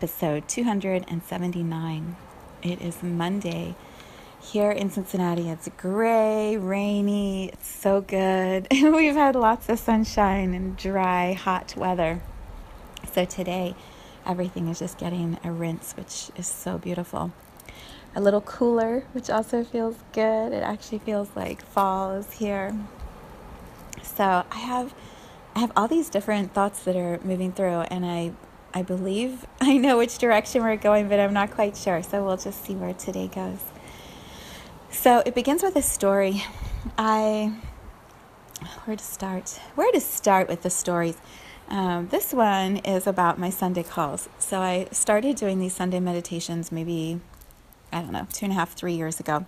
Episode 279. It is Monday. Here in Cincinnati, it's gray, rainy, it's so good. We've had lots of sunshine and dry, hot weather. So today, everything is just getting a rinse, which is so beautiful. A little cooler, which also feels good. It actually feels like fall is here. So I have I have all these different thoughts that are moving through and I I believe I know which direction we're going, but I'm not quite sure. So we'll just see where today goes. So it begins with a story. I, where to start? Where to start with the stories? Um, this one is about my Sunday calls. So I started doing these Sunday meditations maybe, I don't know, two and a half, three years ago.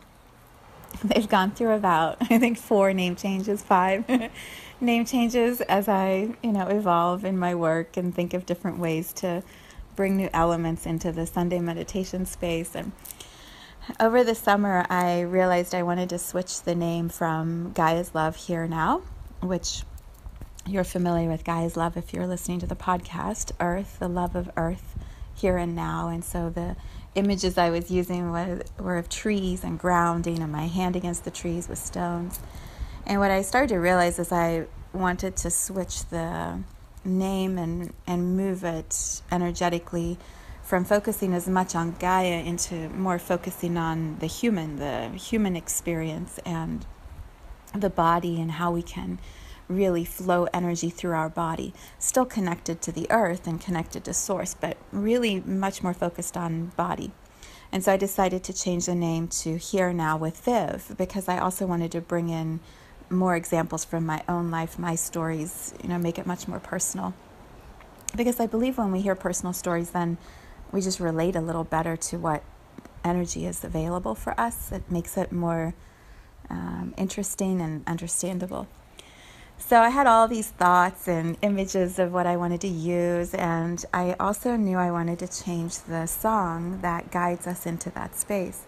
They've gone through about, I think, four name changes, five. name changes as I, you know, evolve in my work and think of different ways to bring new elements into the Sunday meditation space. And over the summer, I realized I wanted to switch the name from Gaia's Love Here Now, which you're familiar with Gaia's Love if you're listening to the podcast, Earth, the love of Earth, here and now. And so the images I was using was, were of trees and grounding and my hand against the trees with stones. And what I started to realize is I wanted to switch the name and, and move it energetically from focusing as much on Gaia into more focusing on the human, the human experience, and the body, and how we can really flow energy through our body. Still connected to the earth and connected to source, but really much more focused on body. And so I decided to change the name to Here Now with Viv because I also wanted to bring in more examples from my own life, my stories, you know, make it much more personal. Because I believe when we hear personal stories, then we just relate a little better to what energy is available for us. It makes it more um, interesting and understandable. So I had all these thoughts and images of what I wanted to use, and I also knew I wanted to change the song that guides us into that space.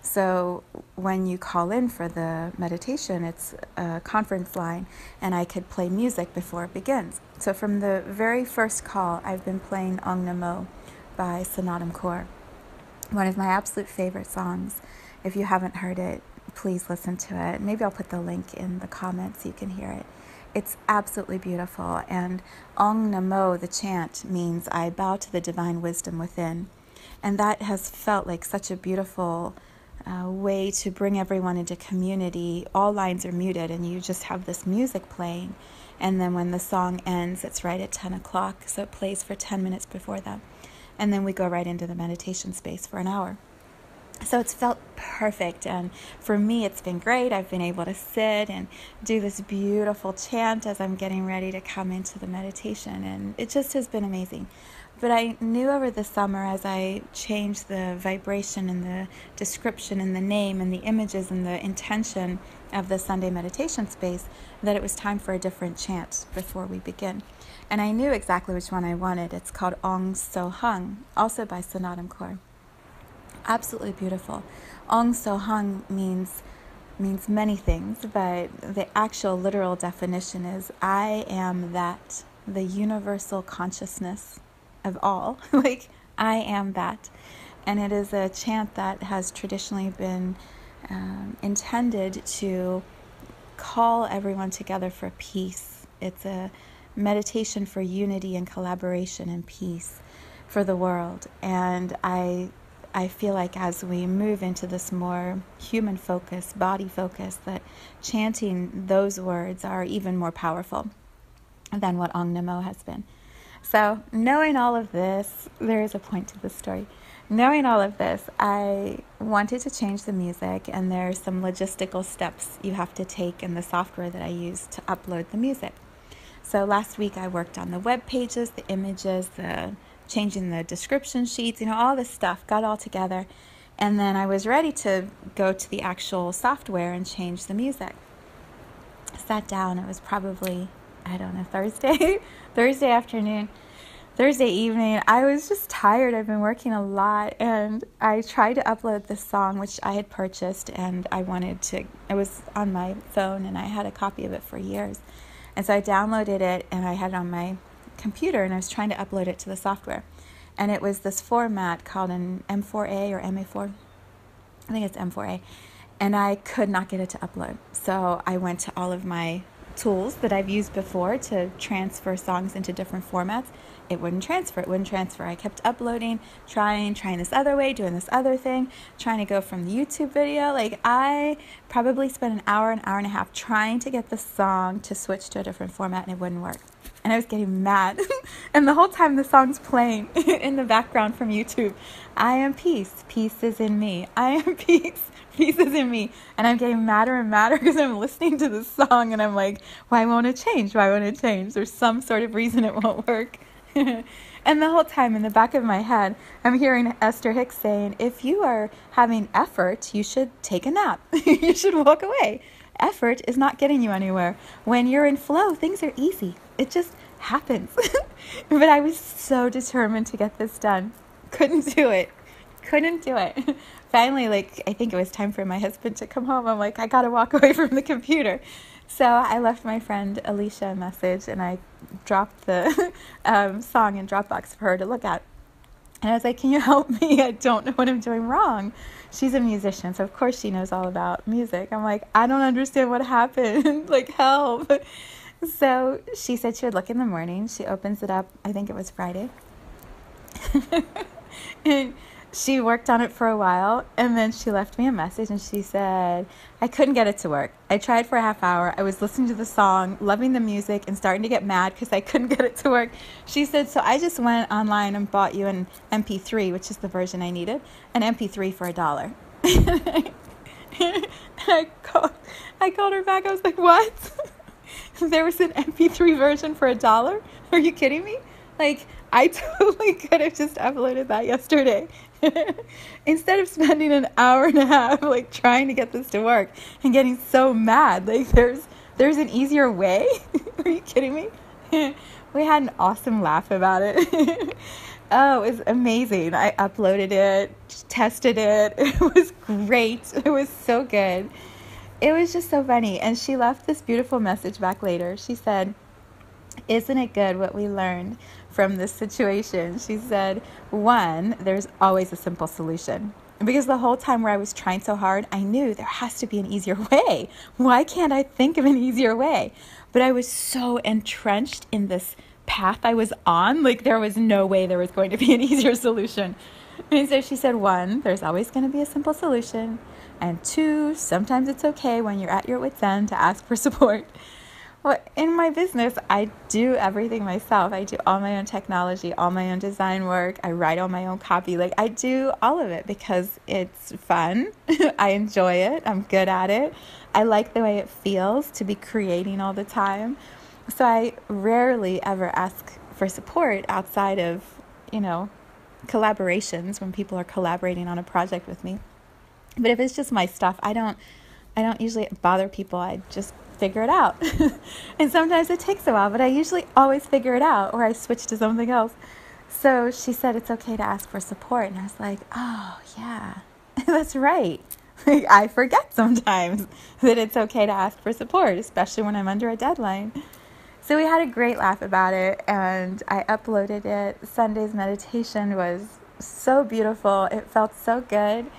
So when you call in for the meditation, it's a conference line, and I could play music before it begins. So from the very first call, I've been playing Ong Namo by Snatam Kaur, one of my absolute favorite songs. If you haven't heard it, please listen to it. Maybe I'll put the link in the comments so you can hear it. It's absolutely beautiful. And Ong Namo, the chant, means I bow to the divine wisdom within. And that has felt like such a beautiful uh, way to bring everyone into community. All lines are muted, and you just have this music playing. And then when the song ends, it's right at 10 o'clock, so it plays for 10 minutes before that. And then we go right into the meditation space for an hour. So it's felt perfect, and for me, it's been great. I've been able to sit and do this beautiful chant as I'm getting ready to come into the meditation, and it just has been amazing. But I knew over the summer as I changed the vibration and the description and the name and the images and the intention of the Sunday meditation space that it was time for a different chant before we begin. And I knew exactly which one I wanted. It's called Ong So Hung, also by Snatam Kaur. Absolutely beautiful. Ong So Hung means means many things, but the actual literal definition is I am that, the universal consciousness of all. like, I am that. And it is a chant that has traditionally been um, intended to call everyone together for peace. It's a meditation for unity and collaboration and peace for the world. And I I feel like as we move into this more human focus, body focus, that chanting those words are even more powerful than what Ong Namo has been. So, knowing all of this, there is a point to this story. Knowing all of this, I wanted to change the music, and there are some logistical steps you have to take in the software that I use to upload the music. So, last week I worked on the web pages, the images, the changing the description sheets, you know, all this stuff, got all together. And then I was ready to go to the actual software and change the music. sat down, it was probably, I don't know, Thursday, Thursday afternoon, Thursday evening. I was just tired. I've been working a lot and I tried to upload this song, which I had purchased and I wanted to, it was on my phone and I had a copy of it for years. And so I downloaded it and I had it on my computer and I was trying to upload it to the software. And it was this format called an M4A or MA4. I think it's M4A. And I could not get it to upload. So I went to all of my tools that I've used before to transfer songs into different formats. It wouldn't transfer, it wouldn't transfer. I kept uploading, trying, trying this other way, doing this other thing, trying to go from the YouTube video. Like, I probably spent an hour, an hour and a half trying to get the song to switch to a different format, and it wouldn't work and I was getting mad. and the whole time the song's playing in the background from YouTube. I am peace. Peace is in me. I am peace. Peace is in me. And I'm getting madder and madder because I'm listening to this song and I'm like, why won't it change? Why won't it change? There's some sort of reason it won't work. And the whole time in the back of my head, I'm hearing Esther Hicks saying, if you are having effort, you should take a nap. you should walk away effort is not getting you anywhere. When you're in flow, things are easy. It just happens. but I was so determined to get this done. Couldn't do it. Couldn't do it. Finally, like, I think it was time for my husband to come home. I'm like, I gotta walk away from the computer. So I left my friend Alicia a message and I dropped the um, song in Dropbox for her to look at. And I was like, Can you help me? I don't know what I'm doing wrong she's a musician, so of course she knows all about music. I'm like, I don't understand what happened. like, help. So she said she would look in the morning. She opens it up, I think it was Friday. and she worked on it for a while and then she left me a message and she said, I couldn't get it to work. I tried for a half hour. I was listening to the song, loving the music, and starting to get mad because I couldn't get it to work. She said, So I just went online and bought you an MP3, which is the version I needed, an MP3 for a dollar. I called, I called her back. I was like, What? there was an MP3 version for a dollar? Are you kidding me? Like, I totally could have just uploaded that yesterday. Instead of spending an hour and a half like trying to get this to work and getting so mad, like there's there's an easier way. Are you kidding me? we had an awesome laugh about it. oh, it was amazing. I uploaded it, tested it. It was great. It was so good. It was just so funny. And she left this beautiful message back later. She said, isn't it good what we learned from this situation? She said, one, there's always a simple solution. Because the whole time where I was trying so hard, I knew there has to be an easier way. Why can't I think of an easier way? But I was so entrenched in this path I was on, like there was no way there was going to be an easier solution. And so she said, one, there's always going to be a simple solution. And two, sometimes it's okay when you're at your wits' end to ask for support. Well, in my business, I do everything myself. I do all my own technology, all my own design work. I write all my own copy. Like, I do all of it because it's fun. I enjoy it. I'm good at it. I like the way it feels to be creating all the time. So I rarely ever ask for support outside of, you know, collaborations when people are collaborating on a project with me. But if it's just my stuff, I don't I don't usually bother people. I just figure it out. and sometimes it takes a while, but I usually always figure it out or I switch to something else. So she said it's okay to ask for support. And I was like, oh, yeah, that's right. I forget sometimes that it's okay to ask for support, especially when I'm under a deadline. So we had a great laugh about it and I uploaded it. Sunday's meditation was so beautiful. It felt so good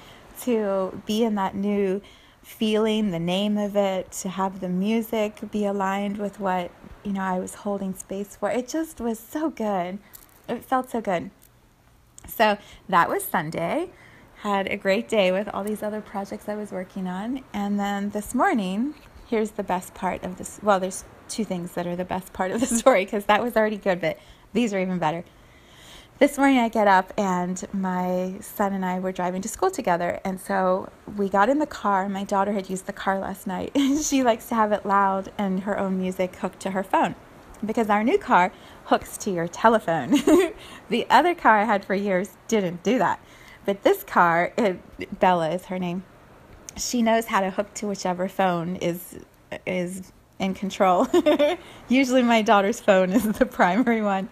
to be in that new feeling the name of it, to have the music be aligned with what, you know, I was holding space for. It just was so good. It felt so good. So that was Sunday. Had a great day with all these other projects I was working on. And then this morning, here's the best part of this. Well, there's two things that are the best part of the story because that was already good, but these are even better. This morning I get up and my son and I were driving to school together. And so we got in the car. My daughter had used the car last night. she likes to have it loud and her own music hooked to her phone because our new car hooks to your telephone. the other car I had for years didn't do that. But this car, it, Bella is her name. She knows how to hook to whichever phone is is in control. Usually my daughter's phone is the primary one.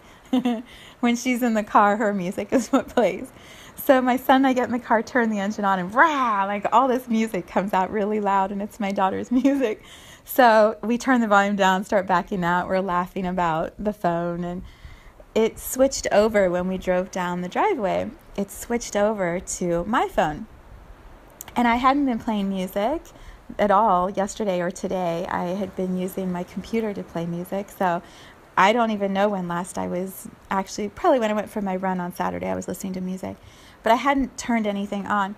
When she's in the car, her music is what plays. So my son and I get in the car, turn the engine on, and rah, like all this music comes out really loud, and it's my daughter's music. So we turn the volume down, start backing out. We're laughing about the phone, and it switched over when we drove down the driveway. It switched over to my phone. And I hadn't been playing music at all yesterday or today. I had been using my computer to play music. So I don't even know when last I was actually, probably when I went for my run on Saturday, I was listening to music. But I hadn't turned anything on.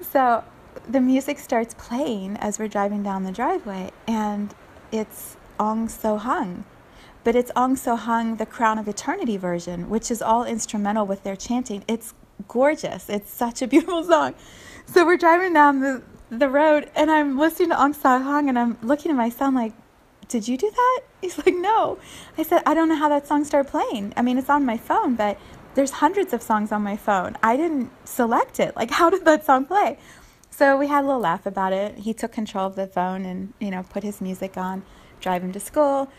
So the music starts playing as we're driving down the driveway, and it's Ong So Hung. But it's Ong So Hung, the Crown of Eternity version, which is all instrumental with their chanting. It's gorgeous. It's such a beautiful song. So we're driving down the, the road, and I'm listening to Ong So Hung, and I'm looking at my son like, did you do that? He's like, no. I said, I don't know how that song started playing. I mean, it's on my phone, but there's hundreds of songs on my phone. I didn't select it. Like, how did that song play? So we had a little laugh about it. He took control of the phone and, you know, put his music on, drive him to school,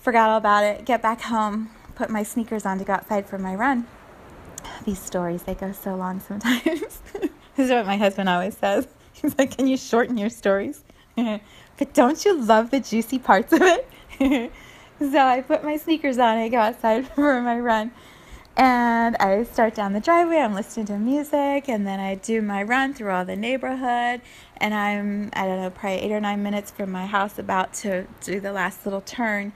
forgot all about it, get back home, put my sneakers on to go outside for my run. These stories, they go so long sometimes. this is what my husband always says. He's like, Can you shorten your stories? but don't you love the juicy parts of it? so I put my sneakers on, I go outside for my run, and I start down the driveway. I'm listening to music, and then I do my run through all the neighborhood. And I'm, I don't know, probably eight or nine minutes from my house, about to do the last little turn.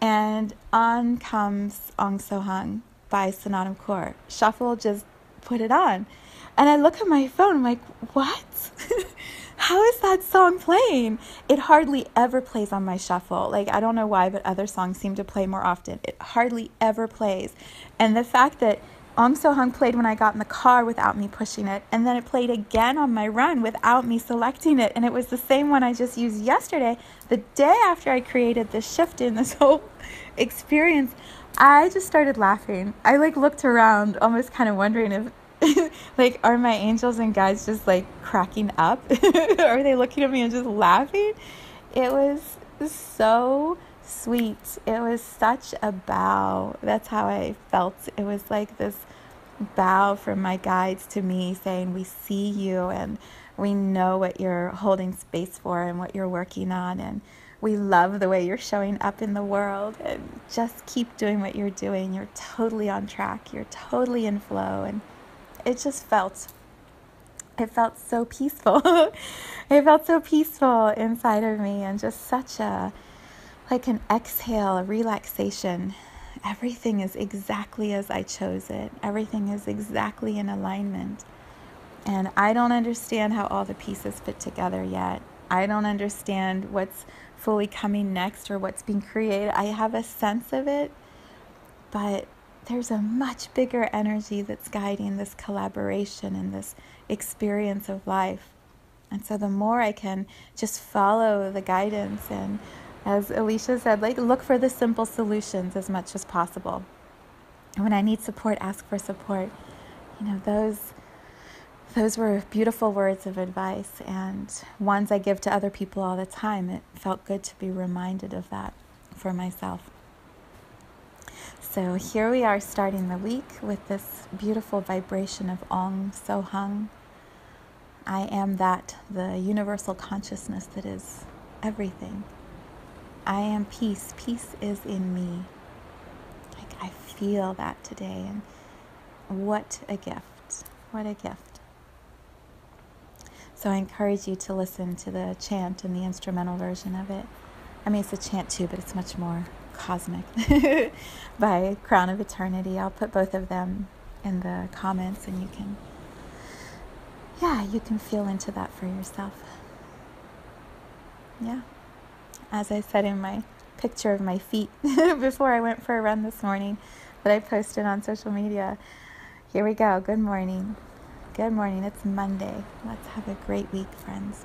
And on comes Ong So Hung by Snatam Kaur. Shuffle just put it on. And I look at my phone, I'm like, what? how is that song playing? It hardly ever plays on my shuffle. Like, I don't know why, but other songs seem to play more often. It hardly ever plays. And the fact that Ong So Hung played when I got in the car without me pushing it, and then it played again on my run without me selecting it. And it was the same one I just used yesterday, the day after I created this shift in this whole experience. I just started laughing. I like looked around, almost kind of wondering if like, are my angels and guides just like cracking up? are they looking at me and just laughing? It was so sweet. It was such a bow. That's how I felt. It was like this bow from my guides to me saying, We see you and we know what you're holding space for and what you're working on. And we love the way you're showing up in the world. And just keep doing what you're doing. You're totally on track, you're totally in flow. And it just felt it felt so peaceful. it felt so peaceful inside of me and just such a like an exhale, a relaxation. Everything is exactly as I chose it. Everything is exactly in alignment. And I don't understand how all the pieces fit together yet. I don't understand what's fully coming next or what's being created. I have a sense of it, but there's a much bigger energy that's guiding this collaboration and this experience of life. And so the more I can just follow the guidance and as Alicia said, like look for the simple solutions as much as possible. And when I need support, ask for support. You know, those those were beautiful words of advice and ones I give to other people all the time. It felt good to be reminded of that for myself. So here we are starting the week with this beautiful vibration of Ong So Hung. I am that, the universal consciousness that is everything. I am peace. Peace is in me. Like I feel that today and what a gift. What a gift. So I encourage you to listen to the chant and the instrumental version of it. I mean, it's a chant too, but it's much more Cosmic by Crown of Eternity. I'll put both of them in the comments and you can, yeah, you can feel into that for yourself. Yeah. As I said in my picture of my feet before I went for a run this morning, that I posted on social media. Here we go. Good morning. Good morning. It's Monday. Let's have a great week, friends.